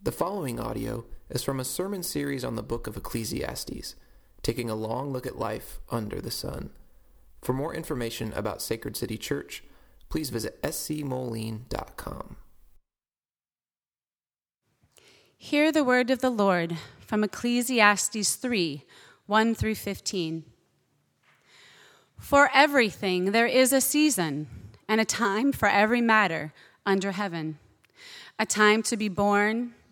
The following audio is from a sermon series on the book of Ecclesiastes, taking a long look at life under the sun. For more information about Sacred City Church, please visit scmoline.com. Hear the word of the Lord from Ecclesiastes 3 1 through 15. For everything there is a season and a time for every matter under heaven, a time to be born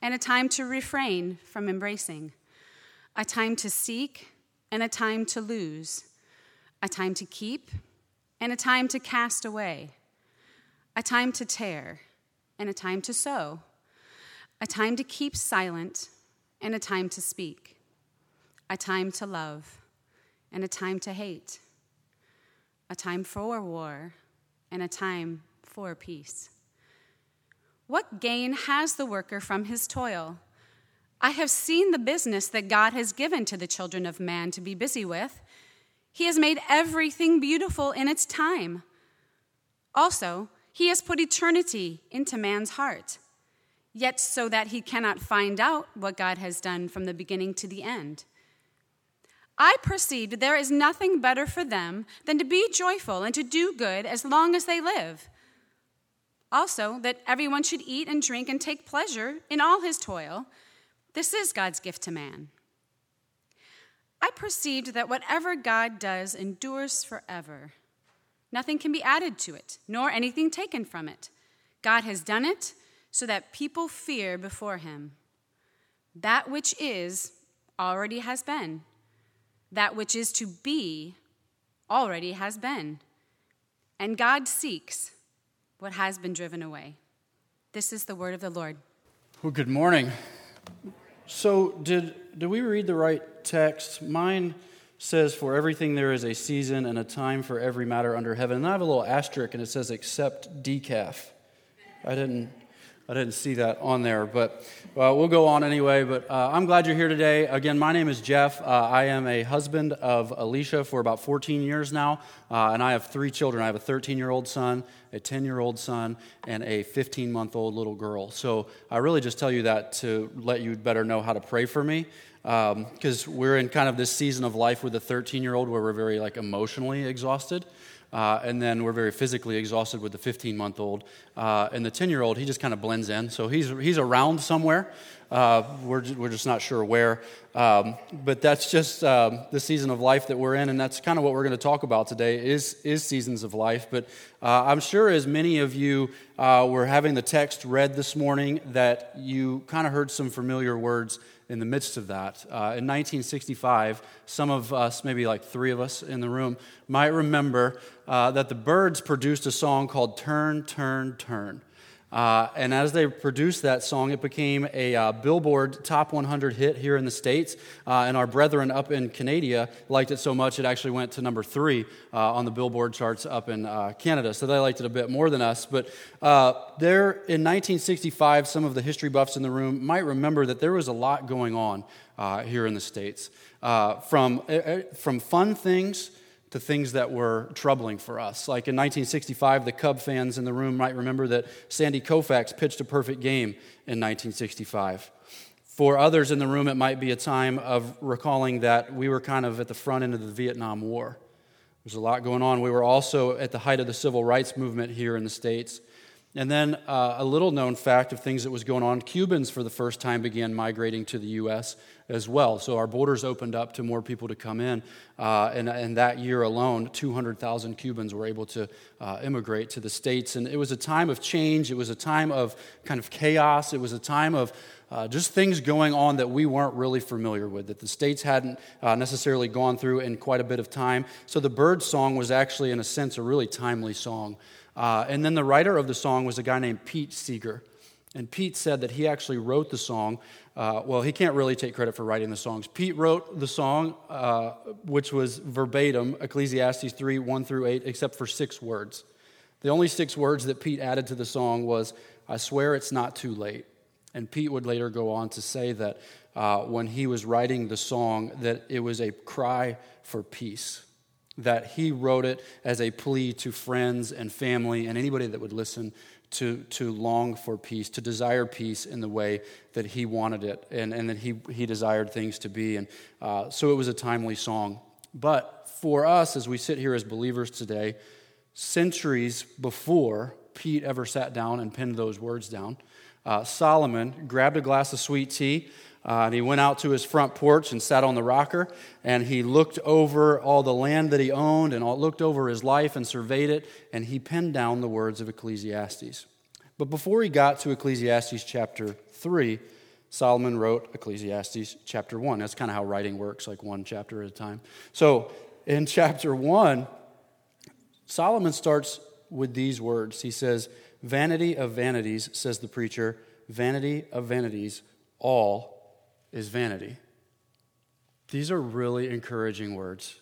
and a time to refrain from embracing, a time to seek and a time to lose, a time to keep and a time to cast away, a time to tear and a time to sow, a time to keep silent and a time to speak, a time to love and a time to hate, a time for war and a time for peace. What gain has the worker from his toil? I have seen the business that God has given to the children of man to be busy with. He has made everything beautiful in its time. Also, he has put eternity into man's heart, yet so that he cannot find out what God has done from the beginning to the end. I perceived there is nothing better for them than to be joyful and to do good as long as they live. Also, that everyone should eat and drink and take pleasure in all his toil. This is God's gift to man. I perceived that whatever God does endures forever. Nothing can be added to it, nor anything taken from it. God has done it so that people fear before him. That which is already has been. That which is to be already has been. And God seeks what has been driven away. This is the word of the Lord. Well, good morning. So, did, did we read the right text? Mine says, For everything there is a season and a time for every matter under heaven. And I have a little asterisk and it says, Except decaf. I didn't I didn't see that on there, but uh, we'll go on anyway. But uh, I'm glad you're here today. Again, my name is Jeff. Uh, I am a husband of Alicia for about 14 years now, uh, and I have three children. I have a 13 year old son, a 10 year old son, and a 15 month old little girl. So I really just tell you that to let you better know how to pray for me. Because um, we're in kind of this season of life with a 13 year old where we're very like emotionally exhausted. Uh, and then we're very physically exhausted with the 15 month old. Uh, and the 10 year old, he just kind of blends in. So he's, he's around somewhere. Uh, we're, we're just not sure where. Um, but that's just um, the season of life that we're in. And that's kind of what we're going to talk about today is, is seasons of life. But uh, I'm sure as many of you uh, were having the text read this morning that you kind of heard some familiar words in the midst of that. Uh, in 1965, some of us, maybe like three of us in the room, might remember uh, that the Byrds produced a song called Turn, Turn, Turn. Uh, and as they produced that song, it became a uh, Billboard Top 100 hit here in the States. Uh, and our brethren up in Canada liked it so much, it actually went to number three uh, on the Billboard charts up in uh, Canada. So they liked it a bit more than us. But uh, there in 1965, some of the history buffs in the room might remember that there was a lot going on here in the States. from, from fun things to things that were troubling for us. Like in 1965, the Cub fans in the room might remember that Sandy Koufax pitched a perfect game in 1965. For others in the room, it might be a time of recalling that we were kind of at the front end of the Vietnam War. There's a lot going on. We were also at the height of the civil rights movement here in the States. And then uh, a little known fact of things that was going on Cubans, for the first time, began migrating to the U.S. as well. So our borders opened up to more people to come in. Uh, and, and that year alone, 200,000 Cubans were able to uh, immigrate to the States. And it was a time of change, it was a time of kind of chaos, it was a time of uh, just things going on that we weren't really familiar with, that the states hadn't uh, necessarily gone through in quite a bit of time. So the Byrds song was actually, in a sense, a really timely song. Uh, and then the writer of the song was a guy named Pete Seeger. And Pete said that he actually wrote the song uh, well, he can't really take credit for writing the songs. Pete wrote the song, uh, which was verbatim Ecclesiastes 3 1 through 8, except for six words. The only six words that Pete added to the song was, I swear it's not too late. And Pete would later go on to say that uh, when he was writing the song, that it was a cry for peace that he wrote it as a plea to friends and family and anybody that would listen to, to long for peace, to desire peace in the way that he wanted it and, and that he, he desired things to be. And uh, so it was a timely song. But for us, as we sit here as believers today, centuries before Pete ever sat down and penned those words down, uh, Solomon grabbed a glass of sweet tea uh, and he went out to his front porch and sat on the rocker, and he looked over all the land that he owned and all, looked over his life and surveyed it, and he penned down the words of Ecclesiastes. But before he got to Ecclesiastes chapter 3, Solomon wrote Ecclesiastes chapter 1. That's kind of how writing works, like one chapter at a time. So in chapter 1, Solomon starts with these words. He says, Vanity of vanities, says the preacher, vanity of vanities, all is vanity. These are really encouraging words,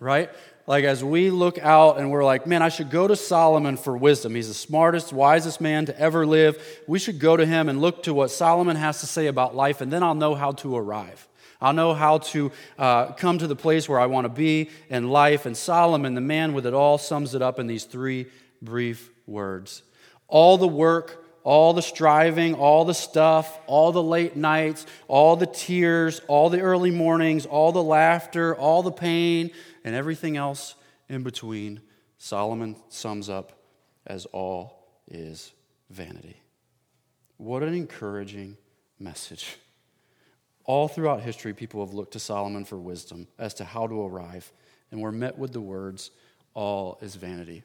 right? Like, as we look out and we're like, man, I should go to Solomon for wisdom. He's the smartest, wisest man to ever live. We should go to him and look to what Solomon has to say about life, and then I'll know how to arrive. I'll know how to uh, come to the place where I want to be in life. And Solomon, the man with it all, sums it up in these three brief words All the work all the striving, all the stuff, all the late nights, all the tears, all the early mornings, all the laughter, all the pain, and everything else in between, Solomon sums up as all is vanity. What an encouraging message. All throughout history, people have looked to Solomon for wisdom as to how to arrive, and we're met with the words, all is vanity.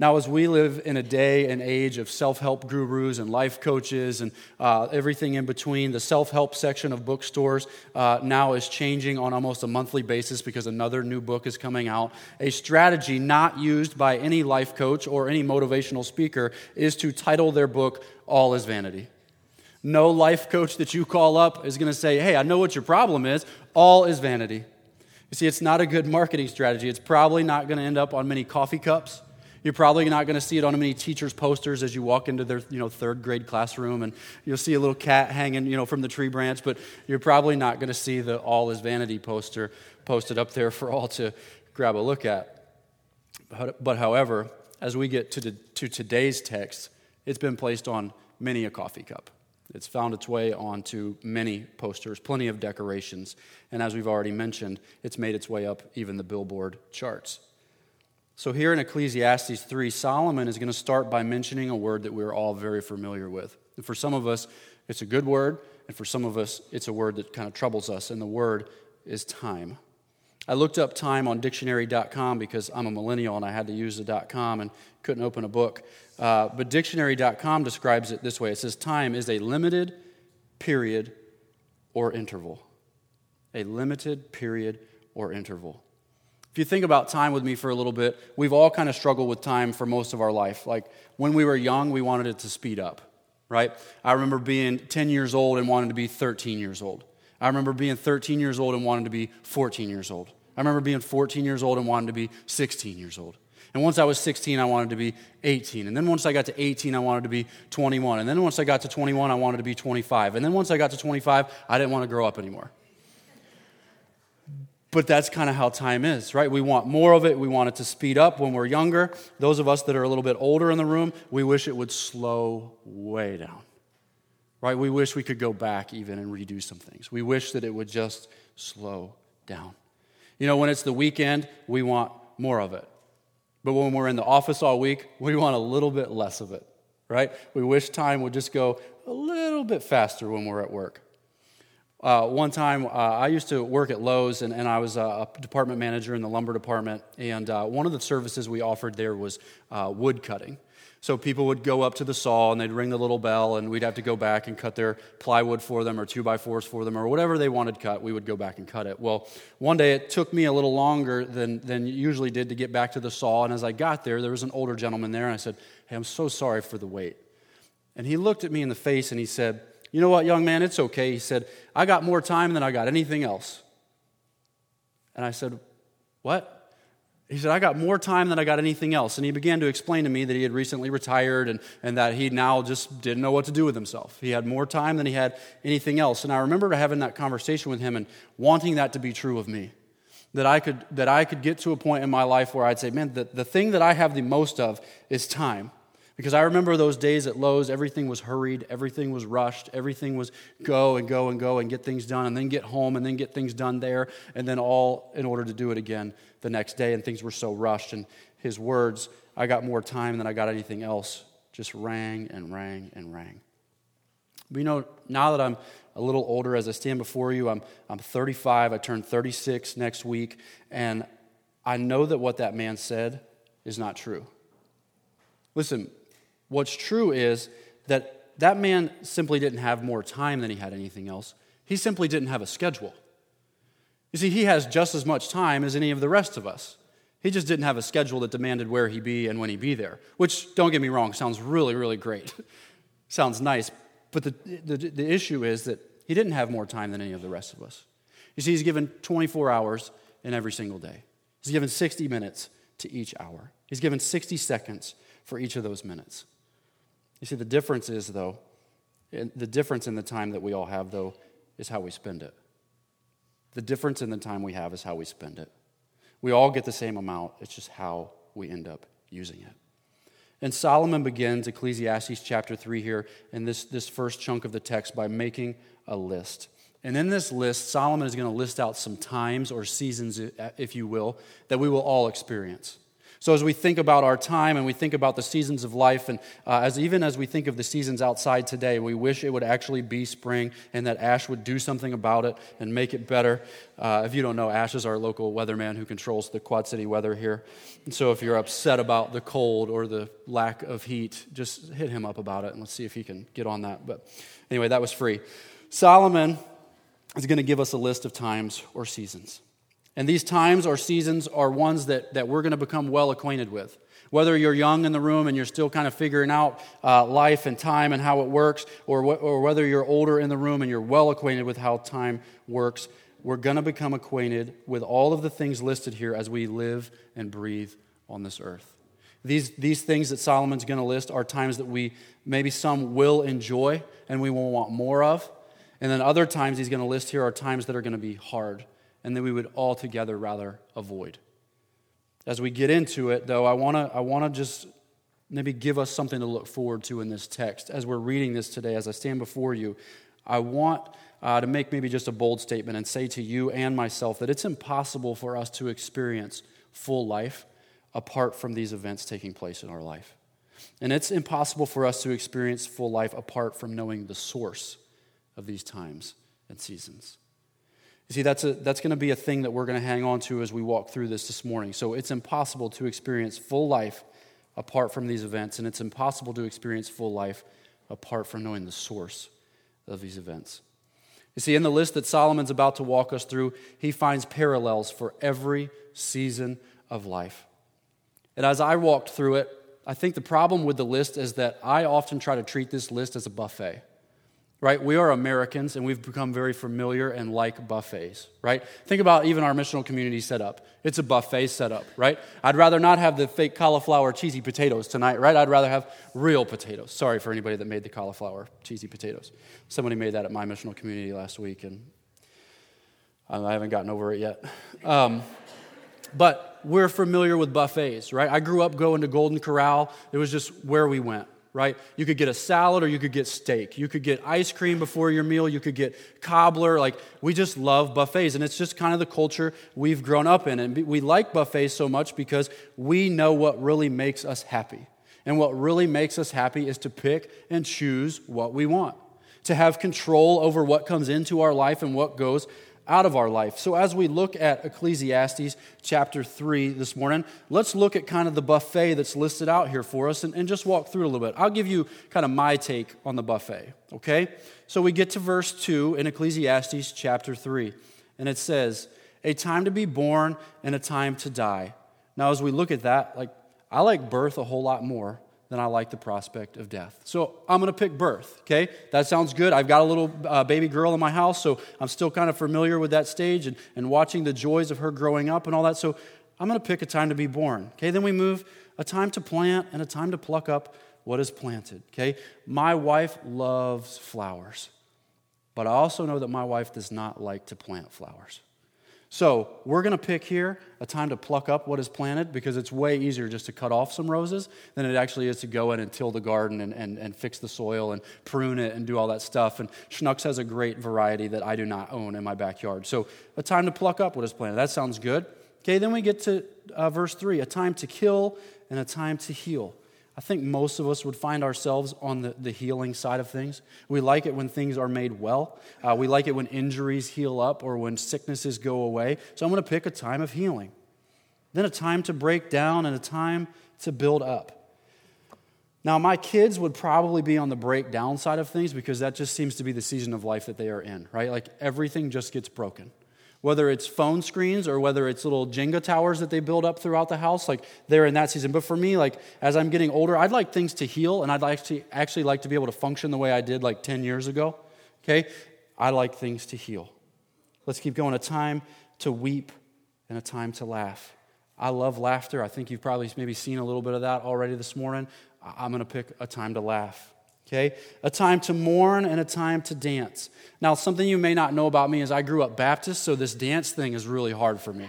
Now, as we live in a day and age of self help gurus and life coaches and uh, everything in between, the self help section of bookstores uh, now is changing on almost a monthly basis because another new book is coming out. A strategy not used by any life coach or any motivational speaker is to title their book, All is Vanity. No life coach that you call up is going to say, Hey, I know what your problem is. All is vanity. You see, it's not a good marketing strategy. It's probably not going to end up on many coffee cups. You're probably not going to see it on many teachers' posters as you walk into their you know, third grade classroom, and you'll see a little cat hanging you know, from the tree branch, but you're probably not going to see the All is Vanity poster posted up there for all to grab a look at. But, but however, as we get to, the, to today's text, it's been placed on many a coffee cup. It's found its way onto many posters, plenty of decorations, and as we've already mentioned, it's made its way up even the billboard charts. So, here in Ecclesiastes 3, Solomon is going to start by mentioning a word that we're all very familiar with. And for some of us, it's a good word, and for some of us, it's a word that kind of troubles us, and the word is time. I looked up time on dictionary.com because I'm a millennial and I had to use the .com and couldn't open a book. Uh, but dictionary.com describes it this way it says, Time is a limited period or interval. A limited period or interval. If you think about time with me for a little bit, we've all kind of struggled with time for most of our life. Like when we were young, we wanted it to speed up, right? I remember being 10 years old and wanting to be 13 years old. I remember being 13 years old and wanting to be 14 years old. I remember being 14 years old and wanting to be 16 years old. And once I was 16, I wanted to be 18. And then once I got to 18, I wanted to be 21. And then once I got to 21, I wanted to be 25. And then once I got to 25, I didn't want to grow up anymore. But that's kind of how time is, right? We want more of it. We want it to speed up when we're younger. Those of us that are a little bit older in the room, we wish it would slow way down, right? We wish we could go back even and redo some things. We wish that it would just slow down. You know, when it's the weekend, we want more of it. But when we're in the office all week, we want a little bit less of it, right? We wish time would just go a little bit faster when we're at work. Uh, one time, uh, I used to work at Lowe's, and, and I was a department manager in the lumber department. And uh, one of the services we offered there was uh, wood cutting. So people would go up to the saw and they'd ring the little bell, and we'd have to go back and cut their plywood for them, or two by fours for them, or whatever they wanted cut. We would go back and cut it. Well, one day it took me a little longer than than usually did to get back to the saw. And as I got there, there was an older gentleman there, and I said, "Hey, I'm so sorry for the wait." And he looked at me in the face and he said, You know what, young man, it's okay. He said, I got more time than I got anything else. And I said, What? He said, I got more time than I got anything else. And he began to explain to me that he had recently retired and, and that he now just didn't know what to do with himself. He had more time than he had anything else. And I remember having that conversation with him and wanting that to be true of me. That I could, that I could get to a point in my life where I'd say, man, the, the thing that I have the most of is time. Because I remember those days at Lowe's, everything was hurried, everything was rushed, everything was go and go and go and get things done, and then get home and then get things done there, and then all in order to do it again the next day. And things were so rushed. And his words, I got more time than I got anything else, just rang and rang and rang. But you know, now that I'm a little older, as I stand before you, I'm, I'm 35, I turn 36 next week, and I know that what that man said is not true. Listen, What's true is that that man simply didn't have more time than he had anything else. He simply didn't have a schedule. You see, he has just as much time as any of the rest of us. He just didn't have a schedule that demanded where he be and when he be there, which, don't get me wrong, sounds really, really great. sounds nice. But the, the, the issue is that he didn't have more time than any of the rest of us. You see, he's given 24 hours in every single day, he's given 60 minutes to each hour, he's given 60 seconds for each of those minutes. You see, the difference is, though, the difference in the time that we all have, though, is how we spend it. The difference in the time we have is how we spend it. We all get the same amount, it's just how we end up using it. And Solomon begins Ecclesiastes chapter 3 here in this, this first chunk of the text by making a list. And in this list, Solomon is going to list out some times or seasons, if you will, that we will all experience. So, as we think about our time and we think about the seasons of life, and uh, as even as we think of the seasons outside today, we wish it would actually be spring and that Ash would do something about it and make it better. Uh, if you don't know, Ash is our local weatherman who controls the Quad City weather here. And so, if you're upset about the cold or the lack of heat, just hit him up about it and let's see if he can get on that. But anyway, that was free. Solomon is going to give us a list of times or seasons. And these times or seasons are ones that, that we're going to become well acquainted with. Whether you're young in the room and you're still kind of figuring out uh, life and time and how it works, or, wh- or whether you're older in the room and you're well acquainted with how time works, we're going to become acquainted with all of the things listed here as we live and breathe on this earth. These, these things that Solomon's going to list are times that we, maybe some will enjoy and we will want more of. And then other times he's going to list here are times that are going to be hard and that we would altogether rather avoid. As we get into it, though, I want to I wanna just maybe give us something to look forward to in this text. As we're reading this today, as I stand before you, I want uh, to make maybe just a bold statement and say to you and myself that it's impossible for us to experience full life apart from these events taking place in our life. And it's impossible for us to experience full life apart from knowing the source of these times and seasons. You see, that's, that's going to be a thing that we're going to hang on to as we walk through this this morning. So it's impossible to experience full life apart from these events, and it's impossible to experience full life apart from knowing the source of these events. You see, in the list that Solomon's about to walk us through, he finds parallels for every season of life. And as I walked through it, I think the problem with the list is that I often try to treat this list as a buffet right? We are Americans and we've become very familiar and like buffets, right? Think about even our missional community setup. It's a buffet setup, right? I'd rather not have the fake cauliflower cheesy potatoes tonight, right? I'd rather have real potatoes. Sorry for anybody that made the cauliflower cheesy potatoes. Somebody made that at my missional community last week and I haven't gotten over it yet. Um, but we're familiar with buffets, right? I grew up going to Golden Corral. It was just where we went right? You could get a salad or you could get steak. You could get ice cream before your meal. You could get cobbler. Like, we just love buffets. And it's just kind of the culture we've grown up in. And we like buffets so much because we know what really makes us happy. And what really makes us happy is to pick and choose what we want, to have control over what comes into our life and what goes out of our life. So, as we look at Ecclesiastes chapter 3 this morning, let's look at kind of the buffet that's listed out here for us and, and, just walk through it a little bit. I'll give you kind of my take on the buffet, okay? So, we get to verse 2 in Ecclesiastes chapter 3, and it says, A time to be born and a time to die. Now, as we look at that, like, I like birth a whole lot more then I like the prospect of death. So I'm going to pick birth, okay? That sounds good. I've got a little uh, baby girl in my house, so I'm still kind of familiar with that stage and, and watching the joys of her growing up and all that. So I'm going to pick a time to be born, okay? Then we move a time to plant and a time to pluck up what is planted, okay? My wife loves flowers, but I also know that my wife does not like to plant flowers. So we're going to pick here a time to pluck up what is planted because it's way easier just to cut off some roses than it actually is to go in and till the garden and, and, and fix the soil and prune it and do all that stuff. And Schnucks has a great variety that I do not own in my backyard. So a time to pluck up what is planted. That sounds good. Okay, then we get to uh, verse 3 a time to kill and a time to heal. I think most of us would find ourselves on the, the healing side of things. We like it when things are made well. Uh, we like it when injuries heal up or when sicknesses go away. So I'm going to pick a time of healing. Then a time to break down and a time to build up. Now, my kids would probably be on the breakdown side of things because that just seems to be the season of life that they are in, right? Like everything just gets broken whether it's phone screens or whether it's little Jenga towers that they build up throughout the house, like they're in that season. But for me, like as I'm getting older, I'd like things to heal and I'd like to actually like to be able to function the way I did like 10 years ago. Okay? I like things to heal. Let's keep going. A time to weep and a time to laugh. I love laughter. I think you've probably maybe seen a little bit of that already this morning. I'm going to pick a time to laugh okay? A time to mourn and a time to dance. Now, something you may not know about me is I grew up Baptist, so this dance thing is really hard for me.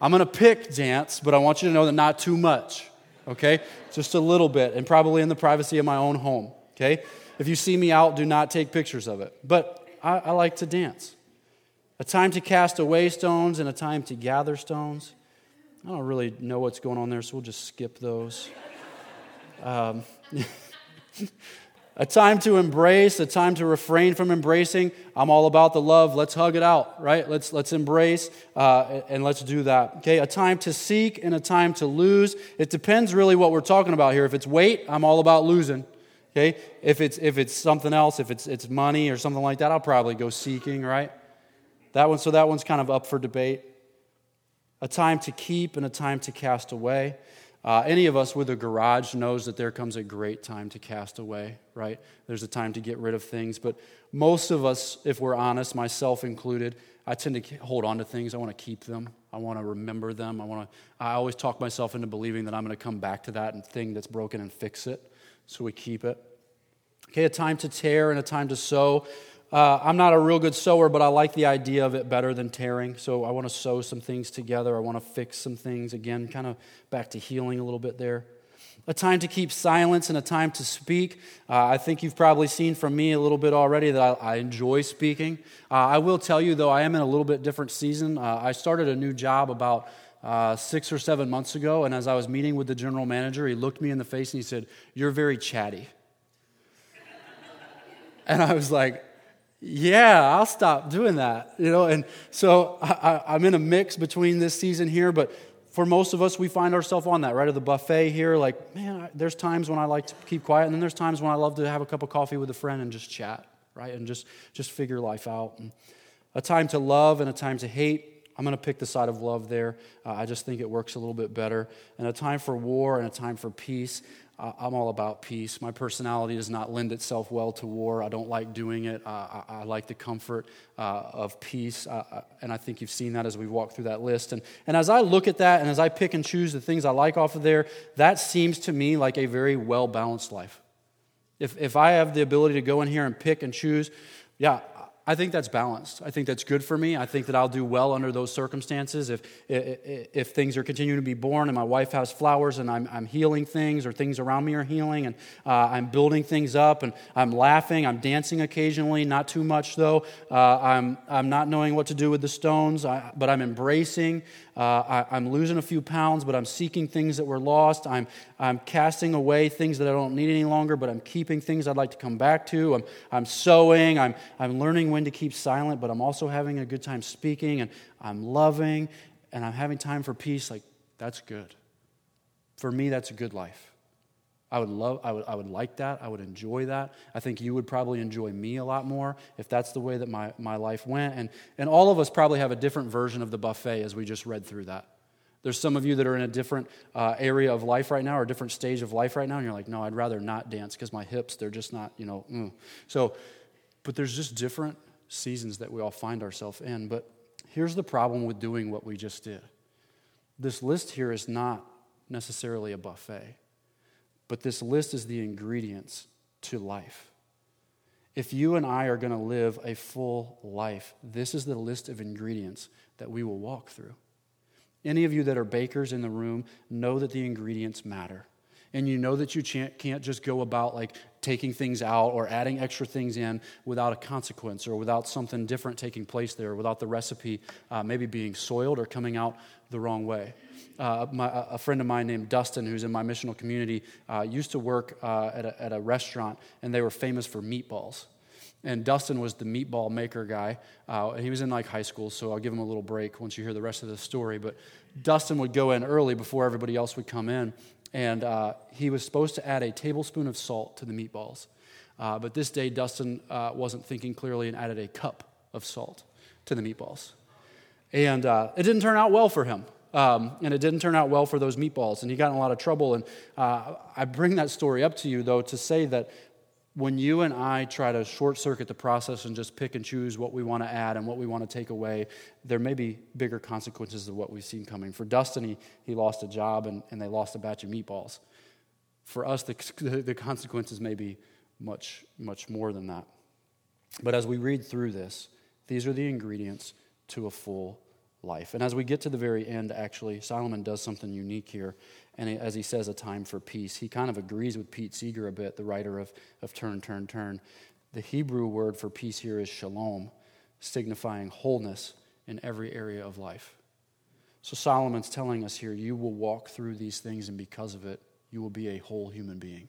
I'm gonna pick dance, but I want you to know that not too much, okay? Just a little bit, and probably in the privacy of my own home, okay? If you see me out, do not take pictures of it. But I, I like to dance. A time to cast away stones and a time to gather stones. I don't really know what's going on there, so we'll just skip those. Um, a time to embrace, a time to refrain from embracing. I'm all about the love. Let's hug it out, right? Let's, let's embrace uh, and let's do that. Okay, a time to seek and a time to lose. It depends really what we're talking about here. If it's weight, I'm all about losing. Okay, if it's if it's something else, if it's it's money or something like that, I'll probably go seeking, right? That one, so that one's kind of up for debate. A time to keep and a time to cast away. Uh, any of us with a garage knows that there comes a great time to cast away, right? There's a time to get rid of things. But most of us, if we're honest, myself included, I tend to hold on to things. I want to keep them. I want to remember them. I want to. I always talk myself into believing that I'm going to come back to that thing that's broken and fix it. So we keep it. Okay, a time to tear and a time to sow. Uh, I'm not a real good sewer, but I like the idea of it better than tearing. So I want to sew some things together. I want to fix some things. Again, kind of back to healing a little bit there. A time to keep silence and a time to speak. Uh, I think you've probably seen from me a little bit already that I, I enjoy speaking. Uh, I will tell you, though, I am in a little bit different season. Uh, I started a new job about uh, six or seven months ago, and as I was meeting with the general manager, he looked me in the face and he said, You're very chatty. and I was like, yeah, I'll stop doing that. You know, and so I, am in a mix between this season here, but for most of us, we find ourselves on that, right? At the buffet here, like, man, there's times when I like to keep quiet, and then there's times when I love to have a cup of coffee with a friend and just chat, right? And just, just figure life out. And a time to love and a time to hate. I'm going to pick the side of love there. Uh, I just think it works a little bit better. And a time for war and a time for peace. I'm all about peace. My personality does not lend itself well to war. I don't like doing it. Uh, I, I, like the comfort uh, of peace. Uh, and I think you've seen that as we walk through that list. And, and as I look at that and as I pick and choose the things I like off of there, that seems to me like a very well balanced life. If, if I have the ability to go in here and pick and choose, yeah, I think that's balanced. I think that's good for me. I think that I'll do well under those circumstances. If, if, if things are continuing to be born and my wife has flowers and I'm, I'm healing things or things around me are healing and uh, I'm building things up and I'm laughing, I'm dancing occasionally, not too much though. Uh, I'm, I'm not knowing what to do with the stones, I, but I'm embracing. Uh, I, am losing a few pounds, but I'm seeking things that were lost. I'm, I'm casting away things that I don't need any longer, but I'm keeping things I'd like to come back to. I'm, I'm sowing. I'm, I'm learning when to keep silent, but I'm also having a good time speaking, and I'm loving, and I'm having time for peace. Like, that's good. For me, that's a good life. I would love, I would, I would like that. I would enjoy that. I think you would probably enjoy me a lot more if that's the way that my, my life went. And, and all of us probably have a different version of the buffet as we just read through that. There's some of you that are in a different uh, area of life right now or a different stage of life right now, and you're like, no, I'd rather not dance because my hips, they're just not, you know. Mm. So, but there's just different seasons that we all find ourselves in. But here's the problem with doing what we just did this list here is not necessarily a buffet, but this list is the ingredients to life. If you and I are going to live a full life, this is the list of ingredients that we will walk through. Any of you that are bakers in the room know that the ingredients matter. And you know that you can't just go about like taking things out or adding extra things in without a consequence or without something different taking place there, without the recipe uh, maybe being soiled or coming out the wrong way. Uh, my, a friend of mine named Dustin, who's in my missional community, uh, used to work uh, at a, at a restaurant, and they were famous for meatballs and Dustin was the meatball maker guy. Uh, he was in like high school, so I'll give him a little break once you hear the rest of the story. But Dustin would go in early before everybody else would come in, and uh, he was supposed to add a tablespoon of salt to the meatballs. Uh, but this day, Dustin uh, wasn't thinking clearly and added a cup of salt to the meatballs. And uh, it didn't turn out well for him. Um, and it didn't turn out well for those meatballs, and he got in a lot of trouble. And uh, I bring that story up to you, though, to say that when you and I try to short circuit the process and just pick and choose what we want to add and what we want to take away, there may be bigger consequences of what we've seen coming. For Dustin, he, he lost a job and, and they lost a batch of meatballs. For us, the, the consequences may be much, much more than that. But as we read through this, these are the ingredients to a full life. And as we get to the very end, actually, Solomon does something unique here and as he says, a time for peace. He kind of agrees with Pete Seeger a bit, the writer of, of Turn, Turn, Turn. The Hebrew word for peace here is shalom, signifying wholeness in every area of life. So Solomon's telling us here you will walk through these things, and because of it, you will be a whole human being.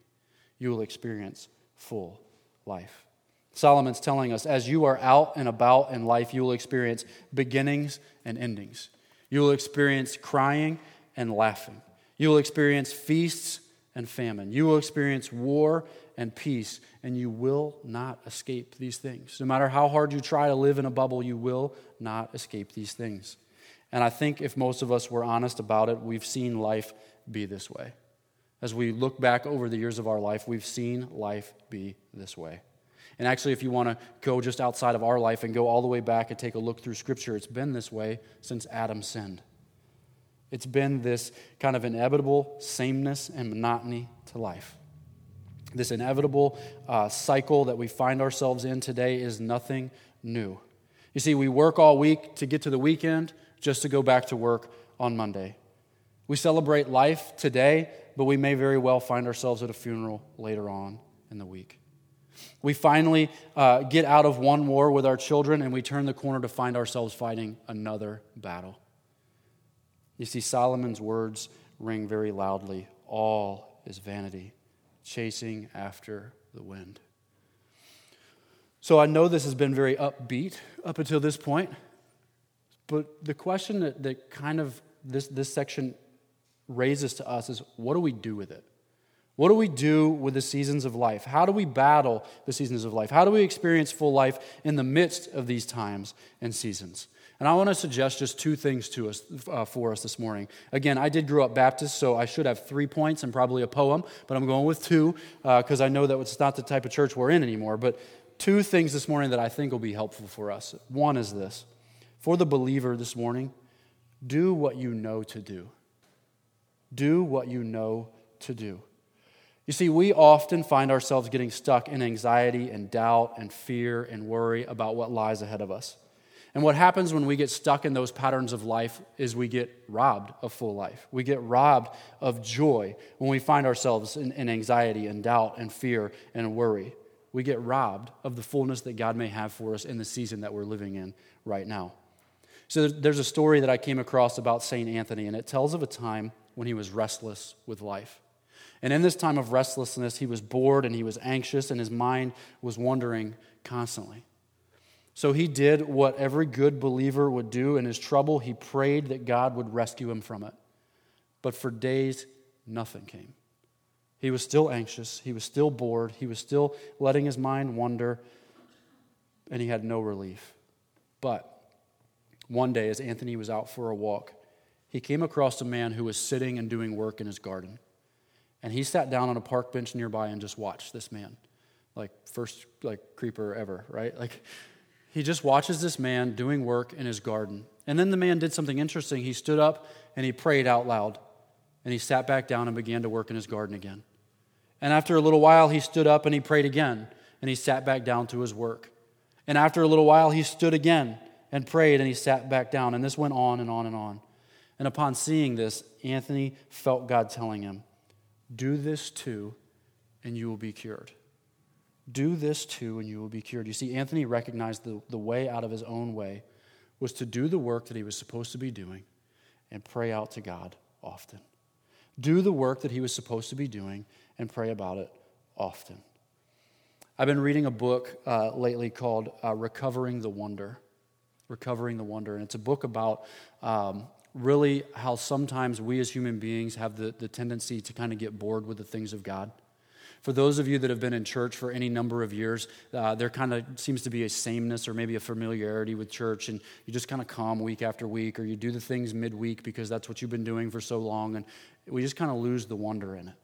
You will experience full life. Solomon's telling us as you are out and about in life, you will experience beginnings and endings. You will experience crying and laughing. You will experience feasts and famine. You will experience war and peace, and you will not escape these things. No matter how hard you try to live in a bubble, you will not escape these things. And I think if most of us were honest about it, we've seen life be this way. As we look back over the years of our life, we've seen life be this way. And actually, if you want to go just outside of our life and go all the way back and take a look through Scripture, it's been this way since Adam sinned. It's been this kind of inevitable sameness and monotony to life. This inevitable uh, cycle that we find ourselves in today is nothing new. You see, we work all week to get to the weekend just to go back to work on Monday. We celebrate life today, but we may very well find ourselves at a funeral later on in the week. We finally uh, get out of one war with our children and we turn the corner to find ourselves fighting another battle. You see, Solomon's words ring very loudly all is vanity, chasing after the wind. So I know this has been very upbeat up until this point, but the question that, that kind of this, this section raises to us is what do we do with it? What do we do with the seasons of life? How do we battle the seasons of life? How do we experience full life in the midst of these times and seasons? And I want to suggest just two things to us uh, for us this morning. Again, I did grow up Baptist, so I should have three points and probably a poem, but I'm going with two because uh, I know that it's not the type of church we're in anymore. But two things this morning that I think will be helpful for us. One is this for the believer this morning, do what you know to do. Do what you know to do. You see, we often find ourselves getting stuck in anxiety and doubt and fear and worry about what lies ahead of us. And what happens when we get stuck in those patterns of life is we get robbed of full life. We get robbed of joy when we find ourselves in, in, anxiety and doubt and fear and worry. We get robbed of the fullness that God may have for us in the season that we're living in right now. So there's a story that I came across about St. Anthony, and it tells of a time when he was restless with life. And in this time of restlessness, he was bored and he was anxious, and his mind was wandering constantly. So he did what every good believer would do in his trouble. He prayed that God would rescue him from it. But for days, nothing came. He was still anxious. He was still bored. He was still letting his mind wander, and he had no relief. But one day, as Anthony was out for a walk, he came across a man who was sitting and doing work in his garden. And he sat down on a park bench nearby and just watched this man. Like, first, like, creeper ever, right? Like, he just watches this man doing work in his garden. And then the man did something interesting. He stood up and he prayed out loud. And he sat back down and began to work in his garden again. And after a little while, he stood up and he prayed again. And he sat back down to his work. And after a little while, he stood again and prayed and he sat back down. And this went on and on and on. And upon seeing this, Anthony felt God telling him, Do this too, and you will be cured. Do this too, and you will be cured. You see, Anthony recognized the, the way out of his own way was to do the work that he was supposed to be doing and pray out to God often. Do the work that he was supposed to be doing and pray about it often. I've been reading a book uh, lately called uh, Recovering the Wonder. Recovering the Wonder. And it's a book about um, really how sometimes we as human beings have the, the tendency to kind of get bored with the things of God. For those of you that have been in church for any number of years, uh, there kind of seems to be a sameness or maybe a familiarity with church, and you just kind of come week after week, or you do the things midweek because that's what you've been doing for so long, and we just kind of lose the wonder in it.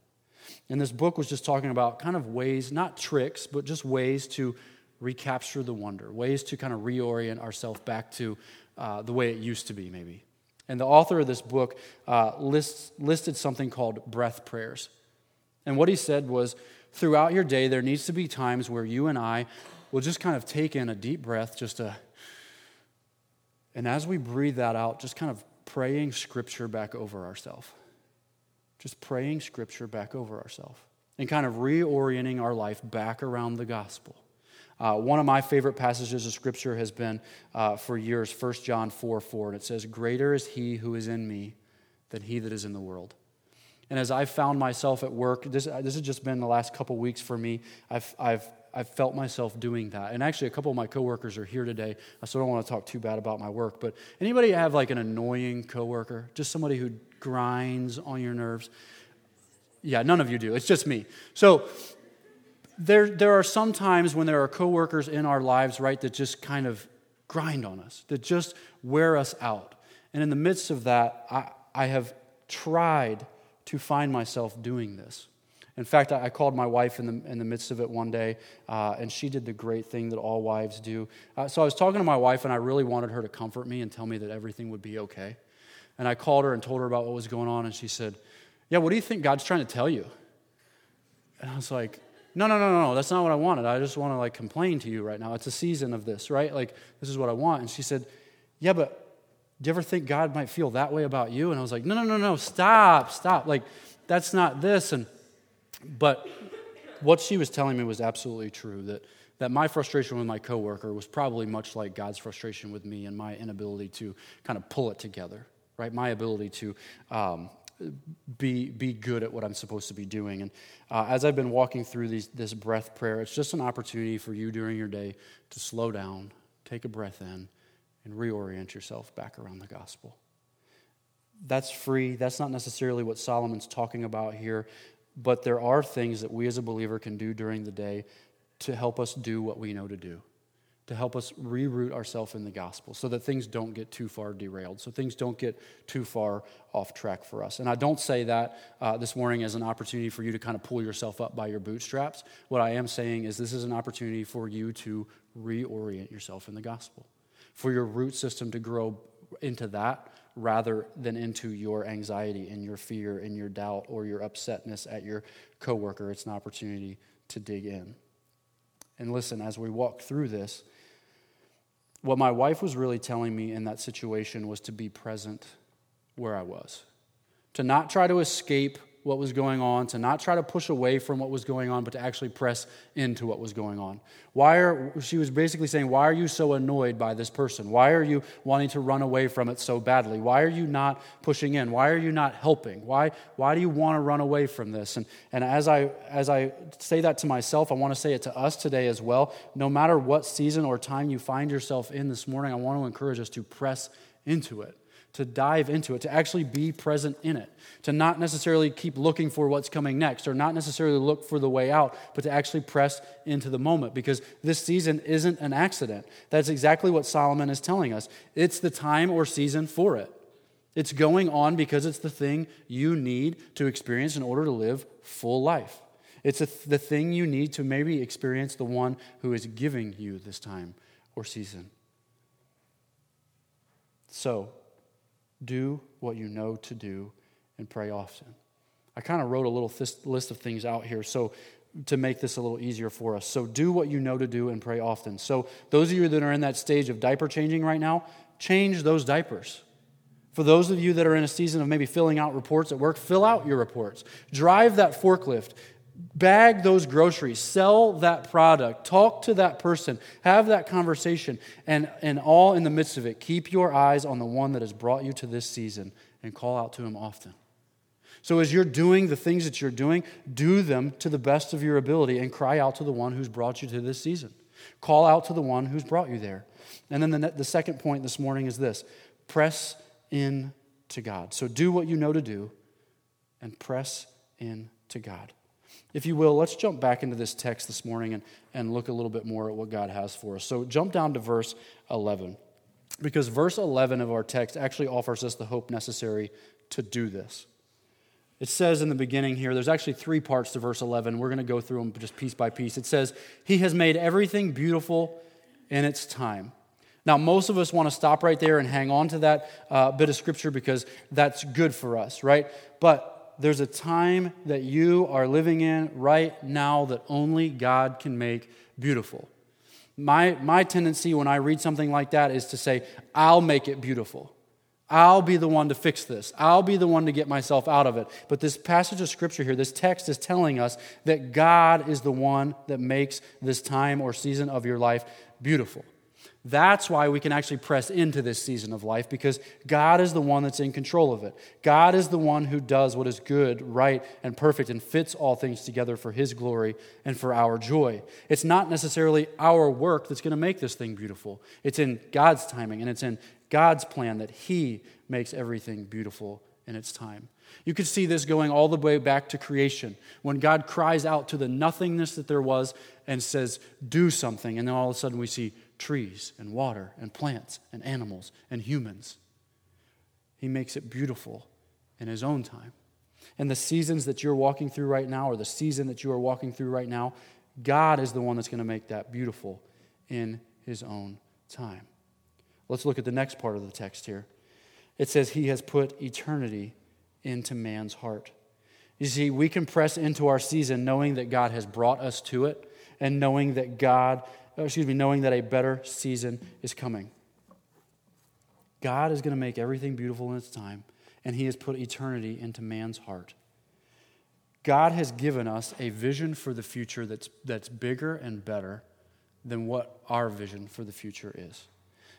And this book was just talking about kind of ways, not tricks, but just ways to recapture the wonder, ways to kind of reorient ourselves back to uh, the way it used to be, maybe. And the author of this book uh, lists, listed something called breath prayers. And what he said was throughout your day, there needs to be times where you and I will just kind of take in a deep breath, just a, and as we breathe that out, just kind of praying scripture back over ourselves. Just praying scripture back over ourselves and kind of reorienting our life back around the gospel. Uh, one of my favorite passages of scripture has been uh, for years 1 John 4 4, and it says, Greater is he who is in me than he that is in the world. And as I've found myself at work, this, uh, this has just been the last couple weeks for me, I've, I've, I've felt myself doing that. And actually, a couple of my coworkers are here today, so I don't want to talk too bad about my work. But anybody have like an annoying coworker? Just somebody who grinds on your nerves? Yeah, none of you do. It's just me. So there, there are some times when there are coworkers in our lives, right, that just kind of grind on us, that just wear us out. And in the midst of that, I, I have tried to find myself doing this. In fact, I, called my wife in the, in the midst of it one day, uh, and she did the great thing that all wives do. Uh, so I was talking to my wife, and I really wanted her to comfort me and tell me that everything would be okay. And I called her and told her about what was going on, and she said, Yeah, what do you think God's trying to tell you? And I was like, no, no, no, no, that's not what I wanted. I just want to like complain to you right now. It's a season of this, right? Like, this is what I want. And she said, Yeah, but do you ever think God might feel that way about you? And I was like, No, no, no, no, stop, stop. Like, that's not this. And, but what she was telling me was absolutely true that, that my frustration with my coworker was probably much like God's frustration with me and my inability to kind of pull it together, right? My ability to um, be, be good at what I'm supposed to be doing. And uh, as I've been walking through these, this breath prayer, it's just an opportunity for you during your day to slow down, take a breath in, and reorient yourself back around the gospel. That's free. That's not necessarily what Solomon's talking about here, but there are things that we as a believer can do during the day to help us do what we know to do to help us reroute ourselves in the gospel so that things don't get too far derailed, so things don't get too far off track for us. And I don't say that uh, this morning as an opportunity for you to kind of pull yourself up by your bootstraps. What I am saying is this is an opportunity for you to reorient yourself in the gospel, for your root system to grow into that rather than into your anxiety and your fear and your doubt or your upsetness at your coworker. It's an opportunity to dig in. And listen, as we walk through this, what my wife was really telling me in that situation was to be present where I was, to not try to escape what was going on, to not try to push away from what was going on, but to actually press into what was going on. Why are, she was basically saying, Why are you so annoyed by this person? Why are you wanting to run away from it so badly? Why are you not pushing in? Why are you not helping? Why, why do you want to run away from this? And, and as, I, as I say that to myself, I want to say it to us today as well. No matter what season or time you find yourself in this morning, I want to encourage us to press into it to dive into it, to actually be present in it, to not necessarily keep looking for what's coming next or not necessarily look for the way out, but to actually press into the moment because this season isn't an accident. That's exactly what Solomon is telling us. It's the time or season for it. It's going on because it's the thing you need to experience in order to live full life. It's a, the thing you need to maybe experience the one who is giving you this time or season. So, do what you know to do and pray often. I kind of wrote a little th- list of things out here so to make this a little easier for us. So, do what you know to do and pray often. So, those of you that are in that stage of diaper changing right now, change those diapers. For those of you that are in a season of maybe filling out reports at work, fill out your reports. Drive that forklift. Bag those groceries. Sell that product. Talk to that person. Have that conversation. And, and all in the midst of it, keep your eyes on the one that has brought you to this season and call out to him often. So, as you're doing the things that you're doing, do them to the best of your ability and cry out to the one who's brought you to this season. Call out to the one who's brought you there. And then the, the second point this morning is this press in to God. So, do what you know to do and press in to God. If you will, let's jump back into this text this morning and, and look a little bit more at what God has for us. So, jump down to verse 11, because verse 11 of our text actually offers us the hope necessary to do this. It says in the beginning here, there's actually three parts to verse 11. We're going to go through them just piece by piece. It says, He has made everything beautiful in its time. Now, most of us want to stop right there and hang on to that uh, bit of scripture because that's good for us, right? But there's a time that you are living in right now that only God can make beautiful. My, my tendency when I read something like that is to say, I'll make it beautiful. I'll be the one to fix this. I'll be the one to get myself out of it. But this passage of scripture here, this text is telling us that God is the one that makes this time or season of your life beautiful. That's why we can actually press into this season of life because God is the one that's in control of it. God is the one who does what is good, right, and perfect and fits all things together for His glory and for our joy. It's not necessarily our work that's going to make this thing beautiful, it's in God's timing and it's in God's plan that He makes everything beautiful in its time. You could see this going all the way back to creation when God cries out to the nothingness that there was and says, Do something. And then all of a sudden we see trees and water and plants and animals and humans. He makes it beautiful in His own time. And the seasons that you're walking through right now, or the season that you are walking through right now, God is the one that's going to make that beautiful in His own time. Let's look at the next part of the text here. It says, He has put eternity into man's heart. You see, we can press into our season knowing that God has brought us to it and knowing that God, Uh, excuse me, knowing that a better season is coming. God is going to make everything beautiful in its time, and He has put eternity into man's heart. God has given us a vision for the future that's, that's bigger and better than what our vision for the future is.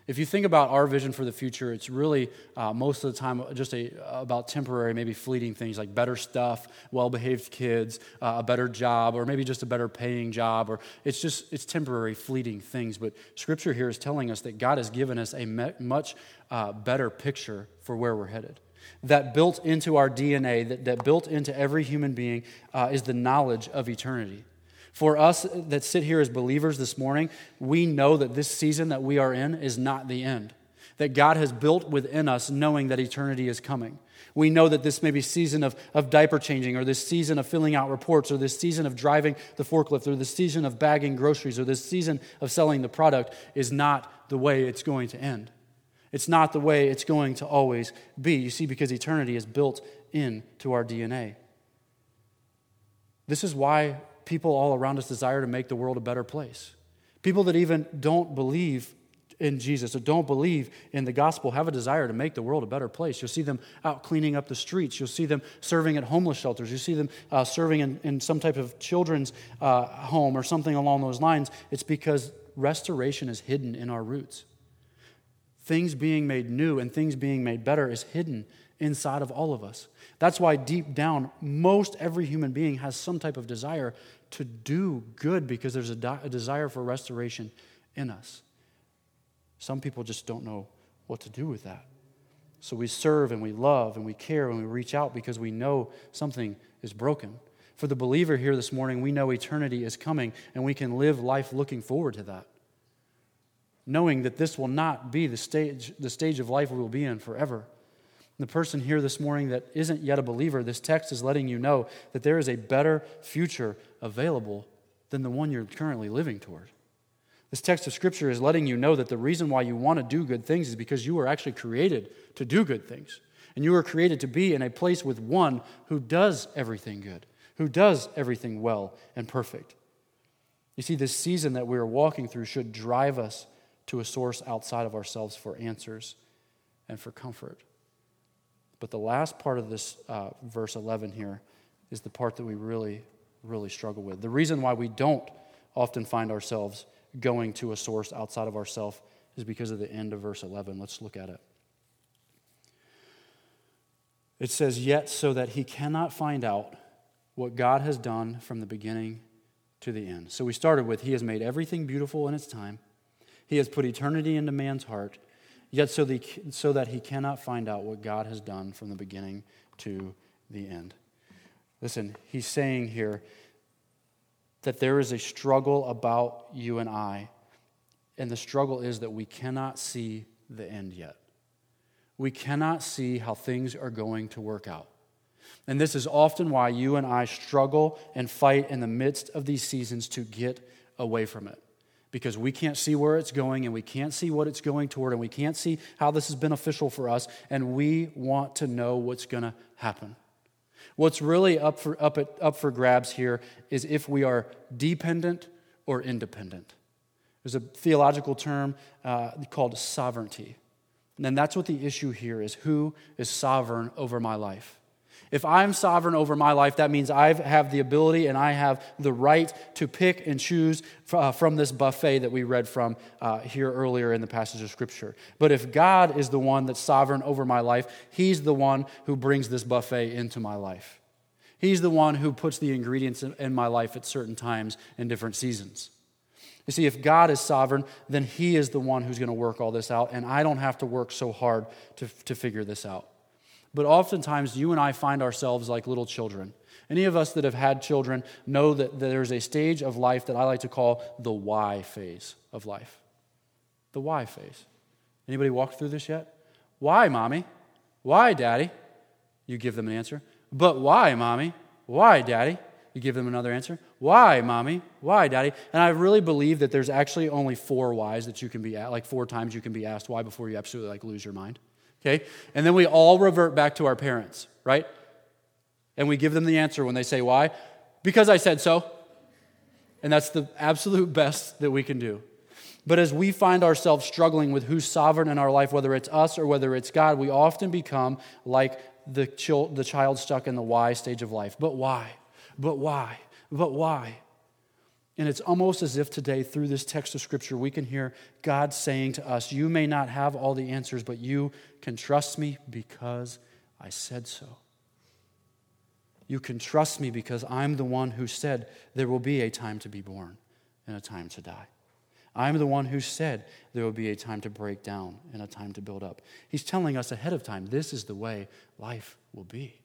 If you think about our vision for the future, it's really uh, most of the time just a, about temporary, maybe fleeting things like better stuff, well-behaved kids, uh, a better job, or maybe just a better paying job. Or it's just it's temporary, fleeting things. But Scripture here is telling us that God has given us a me- much uh, better picture for where we're headed. That built into our DNA, that, that built into every human being, uh, is the knowledge of eternity. For us that sit here as believers this morning, we know that this season that we are in is not the end. That God has built within us knowing that eternity is coming. We know that this may be season of, of diaper changing, or this season of filling out reports, or this season of driving the forklift, or this season of bagging groceries, or this season of selling the product is not the way it's going to end. It's not the way it's going to always be. You see, because eternity is built into our DNA. This is why people all around us desire to make the world a better place. People that even don't believe in Jesus or don't believe in the gospel have a desire to make the world a better place. You'll see them out cleaning up the streets. You'll see them serving at homeless shelters. You see them uh, serving in, in, some type of children's uh, home or something along those lines. It's because restoration is hidden in our roots. Things being made new and things being made better is hidden inside of all of us. That's why deep down, most every human being has some type of desire to do good because there's a, a desire for restoration in us. Some people just don't know what to do with that. So we serve and we love and we care and we reach out because we know something is broken. For the believer here this morning, we know eternity is coming and we can live life looking forward to that. Knowing that this will not be the stage, the stage of life we will be in forever. The person here this morning that isn't yet a believer, this text is letting you know that there is a better future available than the one you're currently living toward. This text of Scripture is letting you know that the reason why you want to do good things is because you were actually created to do good things. And you were created to be in a place with one who does everything good, who does everything well and perfect. You see, this season that we are walking through should drive us to a source outside of ourselves for answers and for comfort. But the last part of this uh, verse 11 here is the part that we really, really struggle with. The reason why we don't often find ourselves going to a source outside of ourselves is because of the end of verse 11. Let's look at it. It says, Yet so that he cannot find out what God has done from the beginning to the end. So we started with, He has made everything beautiful in its time. He has put eternity into man's heart, yet so, the, so that he cannot find out what God has done from the beginning to the end. Listen, he's saying here that there is a struggle about you and I, and the struggle is that we cannot see the end yet. We cannot see how things are going to work out. And this is often why you and I struggle and fight in the midst of these seasons to get away from it. Because we can't see where it's going and we can't see what it's going toward and we can't see how this is beneficial for us, and we want to know what's going to happen. What's really up for, up, at, up for grabs here is if we are dependent or independent. There's a theological term uh, called sovereignty. And that's what the issue here is who is sovereign over my life? If I'm sovereign over my life, that means I have the ability and I have the right to pick and choose uh, from this buffet that we read from uh, here earlier in the passage of Scripture. But if God is the one that's sovereign over my life, He's the one who brings this buffet into my life. He's the one who puts the ingredients in my life at certain times in different seasons. You see, if God is sovereign, then He is the one who's going to work all this out, and I don't have to work so hard to, to figure this out. But oftentimes, you and I find ourselves like little children. Any of us that have had children know that there's a stage of life that I like to call the why phase of life. The why phase. Anybody walked through this yet? Why, mommy? Why, daddy? You give them an answer. But why, mommy? Why, daddy? You give them another answer. Why, mommy? Why, daddy? And I really believe that there's actually only four whys that you can be at, like four times you can be asked why before you absolutely like lose your mind. Okay? And then we all revert back to our parents, right? And we give them the answer when they say why. Because I said so. And that's the absolute best that we can do. But as we find ourselves struggling with who's sovereign in our life, whether it's us or whether it's God, we often become like the, child, the child stuck in the why stage of life. But why? But why? But why? And it's almost as if today, through this text of Scripture, we can hear God saying to us, You may not have all the answers, but you can trust me because I said so. You can trust me because I'm the one who said there will be a time to be born and a time to die. I'm the one who said there will be a time to break down and a time to build up. He's telling us ahead of time this is the way life will be.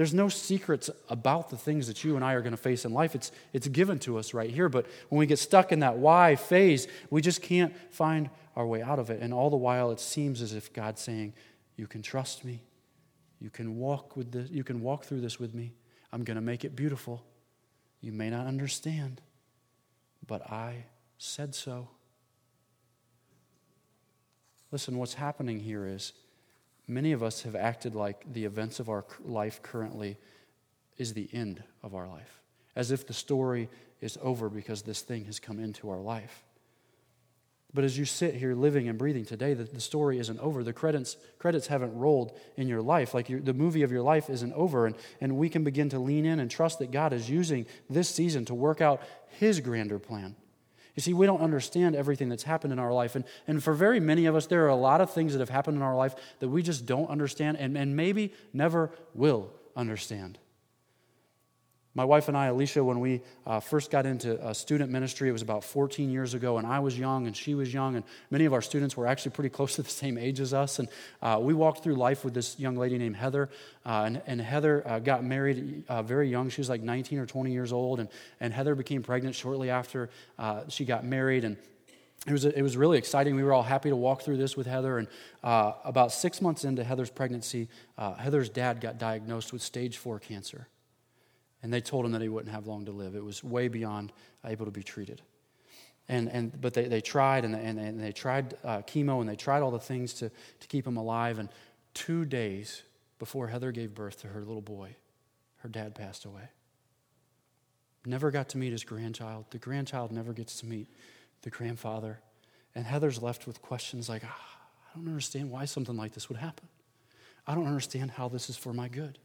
There's no secrets about the things that you and I are going to face in life. It's, it's given to us right here. But when we get stuck in that why phase, we just can't find our way out of it. And all the while, it seems as if God's saying, You can trust me. You can walk, with this, you can walk through this with me. I'm going to make it beautiful. You may not understand, but I said so. Listen, what's happening here is Many of us have acted like the events of our life currently is the end of our life, as if the story is over because this thing has come into our life. But as you sit here living and breathing today, the, the story isn't over. The credits, credits haven't rolled in your life. Like the movie of your life isn't over. And, and we can begin to lean in and trust that God is using this season to work out His grander plan. You see, we don't understand everything that's happened in our life. And, and for very many of us, there are a lot of things that have happened in our life that we just don't understand and, and maybe never will understand. My wife and I, Alicia, when we uh, first got into uh, student ministry, it was about 14 years ago, and I was young and she was young, and many of our students were actually pretty close to the same age as us. And uh, we walked through life with this young lady named Heather, uh, and, and, Heather uh, got married uh, very young. She was like 19 or 20 years old, and, and Heather became pregnant shortly after she got married. And it was, it was really exciting. We were all happy to walk through this with Heather. And about six months into Heather's pregnancy, Heather's dad got diagnosed with stage four cancer. And they told him that he wouldn't have long to live. It was way beyond able to be treated. And, and, but they, they tried, and, and, and they tried uh, chemo, and they tried all the things to, to keep him alive. And two days before Heather gave birth to her little boy, her dad passed away. Never got to meet his grandchild. The grandchild never gets to meet the grandfather. And Heather's left with questions like, ah, I don't understand why something like this would happen. I don't understand how this is for my good.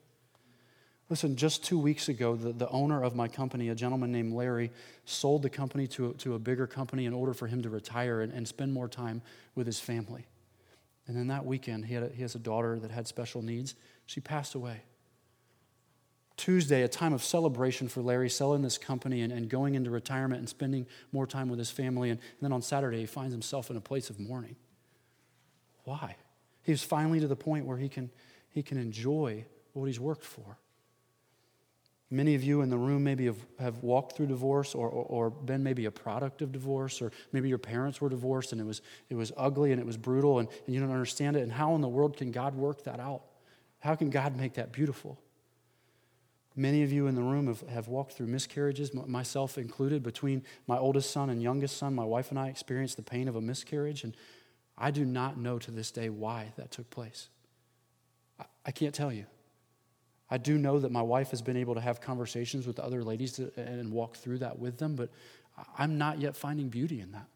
Listen, just two weeks ago, the, the owner of my company, a gentleman named Larry, sold the company to, to a bigger company in order for him to retire and, and spend more time with his family. And then that weekend, he, had a, he has a daughter that had special needs. She passed away. Tuesday, a time of celebration for Larry, selling this company and, and going into retirement and spending more time with his family. And, and then on Saturday, he finds himself in a place of mourning. Why? He's finally to the point where he can, he can enjoy what he's worked for. Many of you in the room maybe have, have walked through divorce or, or, or, been maybe a product of divorce, or maybe your parents were divorced and it was, it was ugly and it was brutal and, and you don't understand it. And how in the world can God work that out? How can God make that beautiful? Many of you in the room have, have walked through miscarriages, myself included. Between my oldest son and youngest son, my wife and I experienced the pain of a miscarriage, and I do not know to this day why that took place. I, I can't tell you. I do know that my wife has been able to have conversations with other ladies and walk through that with them, but I'm not yet finding beauty in that.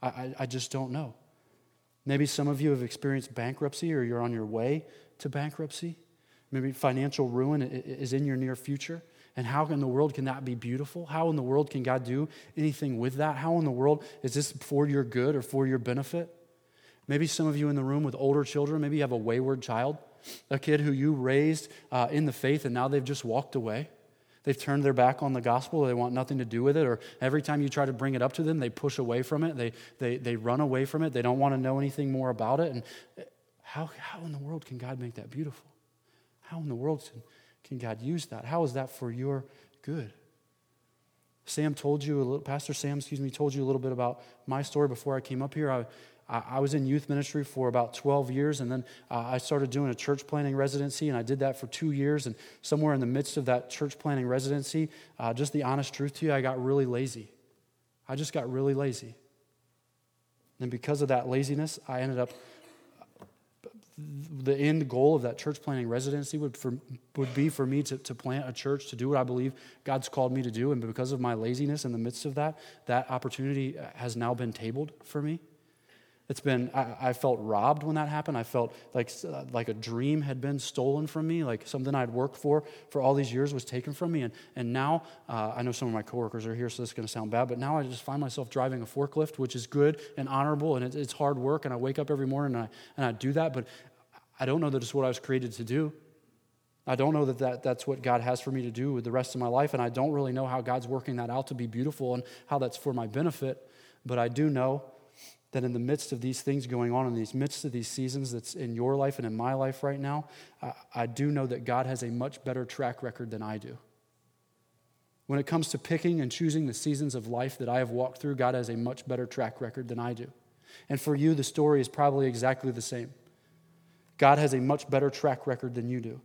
I, I, I just don't know. Maybe some of you have experienced bankruptcy or you're on your way to bankruptcy. Maybe financial ruin is in your near future. And how in the world can that be beautiful? How in the world can God do anything with that? How in the world is this for your good or for your benefit? Maybe some of you in the room with older children, maybe you have a wayward child, a kid who you raised uh, in the faith and now they've just walked away. They've turned their back on the gospel. They want nothing to do with it. Or every time you try to bring it up to them, they push away from it. They, they, they run away from it. They don't want to know anything more about it. And how, how in the world can God make that beautiful? How in the world can God use that? How is that for your good? Sam told you a little, Pastor Sam, excuse me, told you a little bit about my story before I came up here. I, I was in youth ministry for about 12 years, and then uh, I started doing a church planting residency, and I did that for two years. And somewhere in the midst of that church planting residency, uh, just the honest truth to you, I got really lazy. I just got really lazy. And because of that laziness, I ended up the end goal of that church planting residency would, for, would be for me to, to plant a church, to do what I believe God's called me to do. And because of my laziness in the midst of that, that opportunity has now been tabled for me. It's been, I, I felt robbed when that happened. I felt like, like a dream had been stolen from me, like something I'd worked for for all these years was taken from me. And, and now, uh, I know some of my coworkers are here, so this is going to sound bad, but now I just find myself driving a forklift, which is good and honorable, and it, it's hard work. And I wake up every morning and I, and I do that, but I don't know that it's what I was created to do. I don't know that, that that's what God has for me to do with the rest of my life, and I don't really know how God's working that out to be beautiful and how that's for my benefit. But I do know that in the midst of these things going on, in these midst of these seasons that's in your life and in my life right now, I, I do know that God has a much better track record than I do. When it comes to picking and choosing the seasons of life that I have walked through, God has a much better track record than I do. And for you, the story is probably exactly the same. God has a much better track record than you do.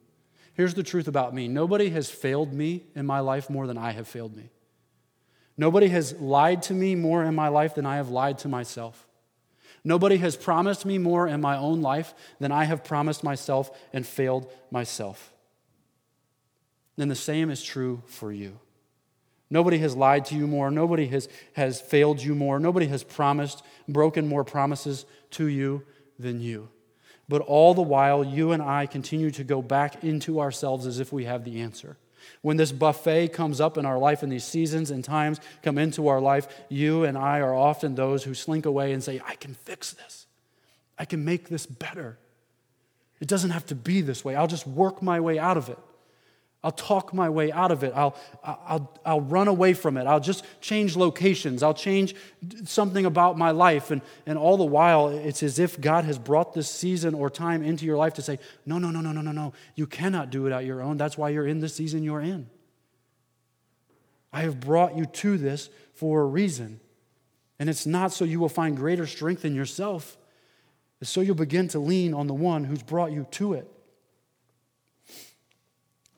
Here's the truth about me nobody has failed me in my life more than I have failed me. Nobody has lied to me more in my life than I have lied to myself. Nobody has promised me more in my own life than I have promised myself and failed myself. And the same is true for you. Nobody has lied to you more. Nobody has, has failed you more. Nobody has promised, broken more promises to you than you. But all the while, you and I continue to go back into ourselves as if we have the answer. When this buffet comes up in our life and these seasons and times come into our life, you and I are often those who slink away and say, I can fix this. I can make this better. It doesn't have to be this way. I'll just work my way out of it. I'll talk my way out of it. I'll, I'll, I'll run away from it. I'll just change locations. I'll change something about my life. And, and all the while, it's as if God has brought this season or time into your life to say, no, no, no, no, no, no, no. You cannot do it out your own. That's why you're in the season you're in. I have brought you to this for a reason. And it's not so you will find greater strength in yourself, it's so you'll begin to lean on the one who's brought you to it.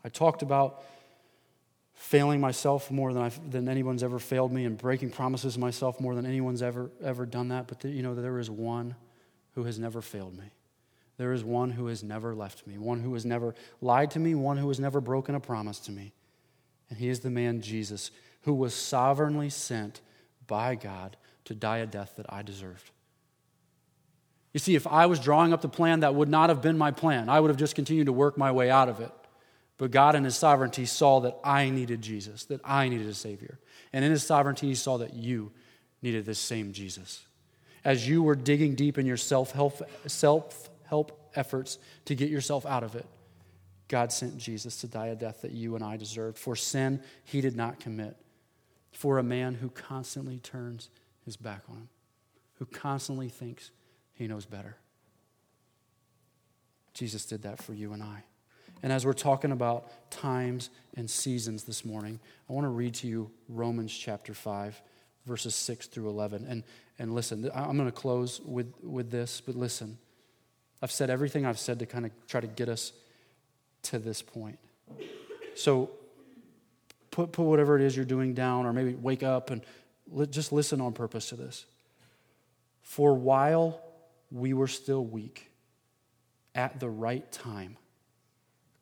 I talked about failing myself more than, I've, than anyone's ever failed me and breaking promises to myself more than anyone's ever, ever done that. But the, you know, there is one who has never failed me. There is one who has never left me, one who has never lied to me, one who has never broken a promise to me. And he is the man Jesus, who was sovereignly sent by God to die a death that I deserved. You see, if I was drawing up the plan, that would not have been my plan. I would have just continued to work my way out of it. But God, in His sovereignty, saw that I needed Jesus, that I needed a Savior. And in His sovereignty, He saw that you needed this same Jesus. As you were digging deep in your self help efforts to get yourself out of it, God sent Jesus to die a death that you and I deserved. For sin, He did not commit. For a man who constantly turns his back on Him, who constantly thinks he knows better. Jesus did that for you and I. And as we're talking about times and seasons this morning, I want to read to you Romans chapter 5, verses 6 through 11. And, and listen, I'm going to close with, with this, but listen. I've said everything I've said to kind of try to get us to this point. So put, put whatever it is you're doing down, or maybe wake up and li- just listen on purpose to this. For while we were still weak, at the right time,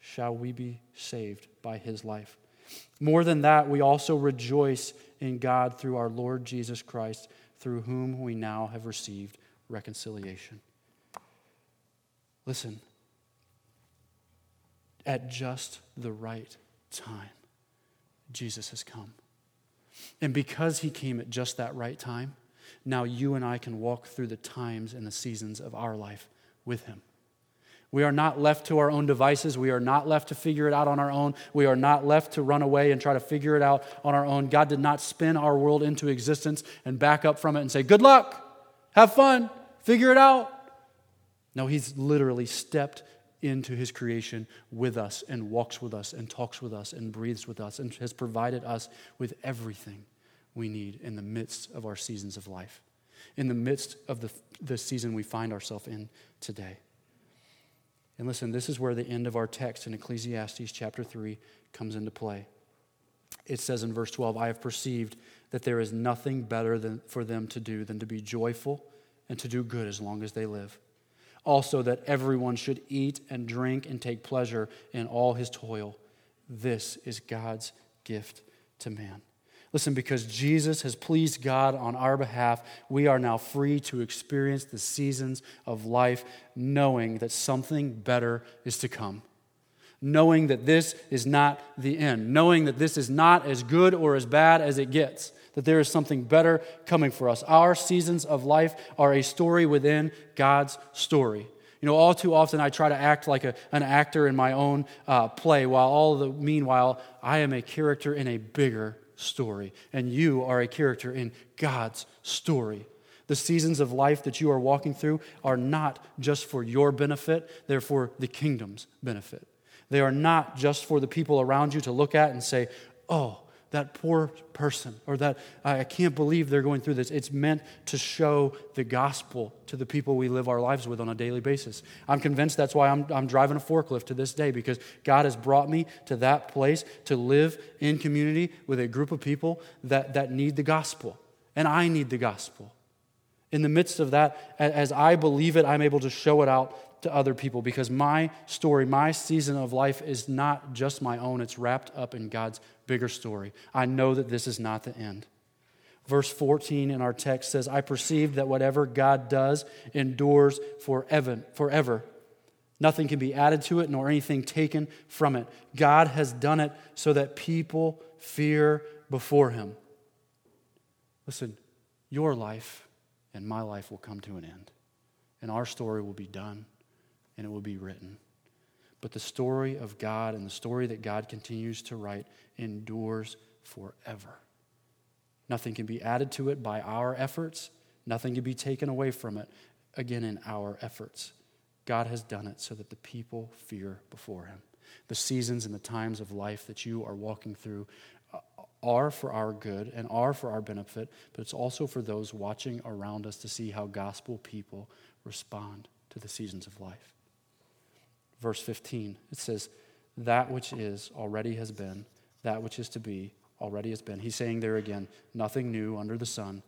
shall we be saved by his life. More than that, we also rejoice in God through our Lord Jesus Christ, through whom we now have received reconciliation. Listen, at just the right time, Jesus has come. And because he came at just that right time, now you and I can walk through the times and the seasons of our life with Him. We are not left to our own devices. We are not left to figure it out on our own. We are not left to run away and try to figure it out on our own. God did not spin our world into existence and back up from it and say, Good luck, have fun, figure it out. No, He's literally stepped into His creation with us and walks with us and talks with us and breathes with us and has provided us with everything we need in the midst of our seasons of life, in the midst of the, the season we find ourselves in today. And listen, this is where the end of our text in Ecclesiastes chapter 3 comes into play. It says in verse 12, I have perceived that there is nothing better than, for them to do than to be joyful and to do good as long as they live. Also, that everyone should eat and drink and take pleasure in all his toil. This is God's gift to man. Listen, because Jesus has pleased God on our behalf, we are now free to experience the seasons of life, knowing that something better is to come. Knowing that this is not the end. Knowing that this is not as good or as bad as it gets. That there is something better coming for us. Our seasons of life are a story within God's story. You know, all too often I try to act like a, an actor in my own uh, play, while all the meanwhile I am a character in a bigger story, and you are a character in God's story. The seasons of life that you are walking through are not just for your benefit, they're for the kingdom's benefit. They are not just for the people around you to look at and say, oh, that poor person, or that I can't believe they're going through this. It's meant to show the gospel to the people we live our lives with on a daily basis. I'm convinced that's why I'm, I'm driving a forklift to this day, because God has brought me to that place to live in community with a group of people that, that need the gospel. And I need the gospel. In the midst of that, as I believe it, I'm able to show it out to other people because my story, my season of life is not just my own, it's wrapped up in God's bigger story. I know that this is not the end. Verse 14 in our text says, I perceive that whatever God does endures forever. forever. Nothing can be added to it, nor anything taken from it. God has done it so that people fear before him. Listen, your life and my life will come to an end. And our story will be done and it will be written. But the story of God and the story that God continues to write endures forever. Nothing can be added to it by our efforts, nothing can be taken away from it, again, in our efforts. God has done it so that the people fear before him. The seasons and the times of life that you are walking through are for our good and are for our benefit, but it's also for those watching around us to see how gospel people respond to the seasons of life. Verse 15, it says, That which is already has been, that which is to be already has been. He's saying there again, nothing new under the sun.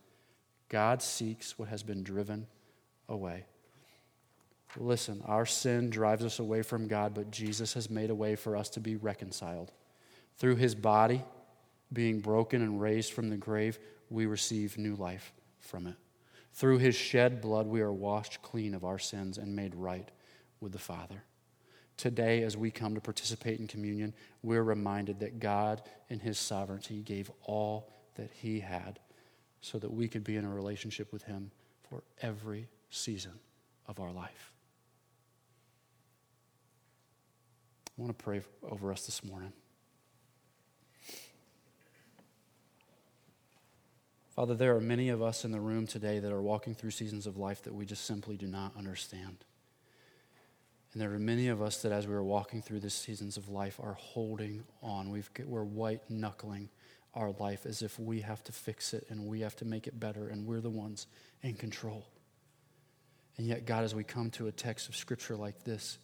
God seeks what has been driven away. Listen, our sin drives us away from God, but Jesus has made a way for us to be reconciled. Through his body being broken and raised from the grave, we receive new life from it. Through his shed blood, we are washed clean of our sins and made right with the Father. Today, as we come to participate in communion, we're reminded that God, in his sovereignty, gave all that he had so that we could be in a relationship with him for every season of our life. I want to pray over us this morning. Father, there are many of us in the room today that are walking through seasons of life that we just simply do not understand. And there are many of us that, as we are walking through these seasons of life, are holding on. We've, we're white knuckling our life as if we have to fix it and we have to make it better and we're the ones in control. And yet, God, as we come to a text of Scripture like this,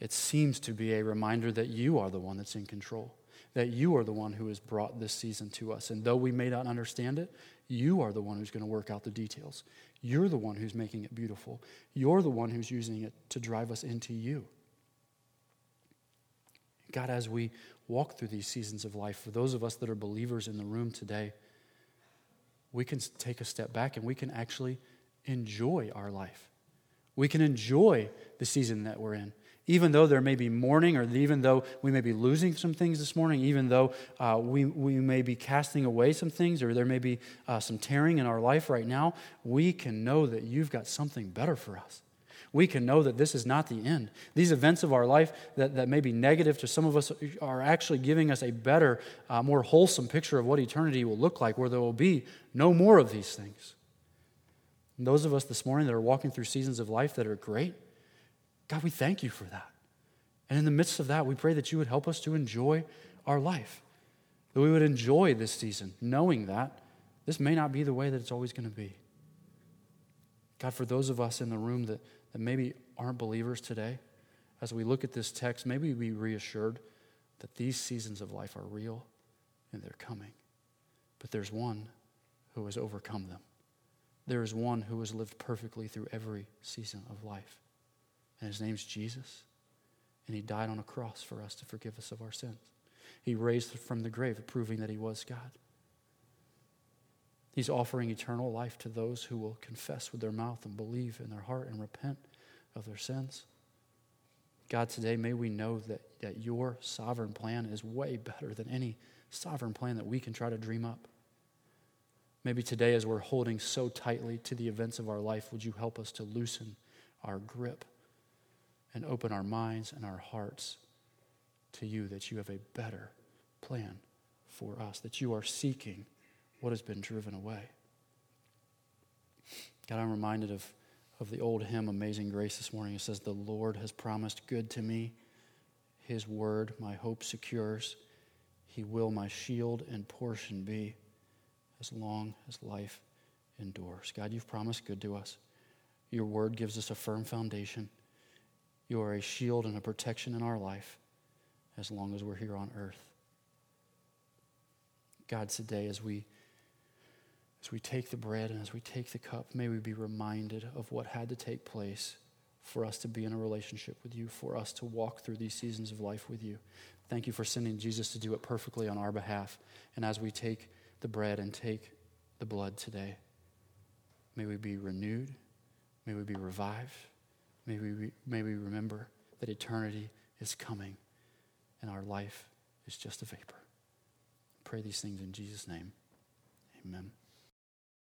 it seems to be a reminder that you are the one that's in control, that you are the one who has brought this season to us. And though we may not understand it, you are the one who's going to work out the details. You're the one who's making it beautiful. You're the one who's using it to drive us into you. God, as we walk through these seasons of life, for those of us that are believers in the room today, we can take a step back and we can actually enjoy our life. We can enjoy the season that we're in even though there may be mourning, or even though we may be losing some things this morning, even though uh, we, we may be casting away some things, or there may be uh, some tearing in our life right now, we can know that you've got something better for us. We can know that this is not the end. These events of our life that, that may be negative to some of us are actually giving us a better, uh, more wholesome picture of what eternity will look like, where there will be no more of these things. And those of us this morning that are walking through seasons of life that are great, God, we thank you for that. And in the midst of that, we pray that you would help us to enjoy our life, that we would enjoy this season, knowing that this may not be the way that it's always going to be. God, for those of us in the room that, that maybe aren't believers today, as we look at this text, maybe we reassured that these seasons of life are real and they're coming. But there's one who has overcome them. There is one who has lived perfectly through every season of life and his name's Jesus. And he died on a cross for us to forgive us of our sins. He raised from the grave, proving that he was God. He's offering eternal life to those who will confess with their mouth and believe in their heart and repent of their sins. God, today may we know that, that your sovereign plan is way better than any sovereign plan that we can try to dream up. Maybe today, as we're holding so tightly to the events of our life, would you help us to loosen our grip? And open our minds and our hearts to you that you have a better plan for us, that you are seeking what has been driven away. God, I'm reminded of, of the old hymn, Amazing Grace, this morning. It says, The Lord has promised good to me. His word my hope secures. He will my shield and portion be as long as life endures. God, you've promised good to us. Your word gives us a firm foundation. You are a shield and a protection in our life as long as we're here on earth. God, today, as we as we take the bread and as we take the cup, may we be reminded of what had to take place for us to be in a relationship with you, for us to walk through these seasons of life with you. Thank you for sending Jesus to do it perfectly on our behalf. And as we take the bread and take the blood today, may we be renewed, may we be revived, May we, may we remember that eternity is coming and our life is just a vapor. Pray these things in Jesus' name. Amen.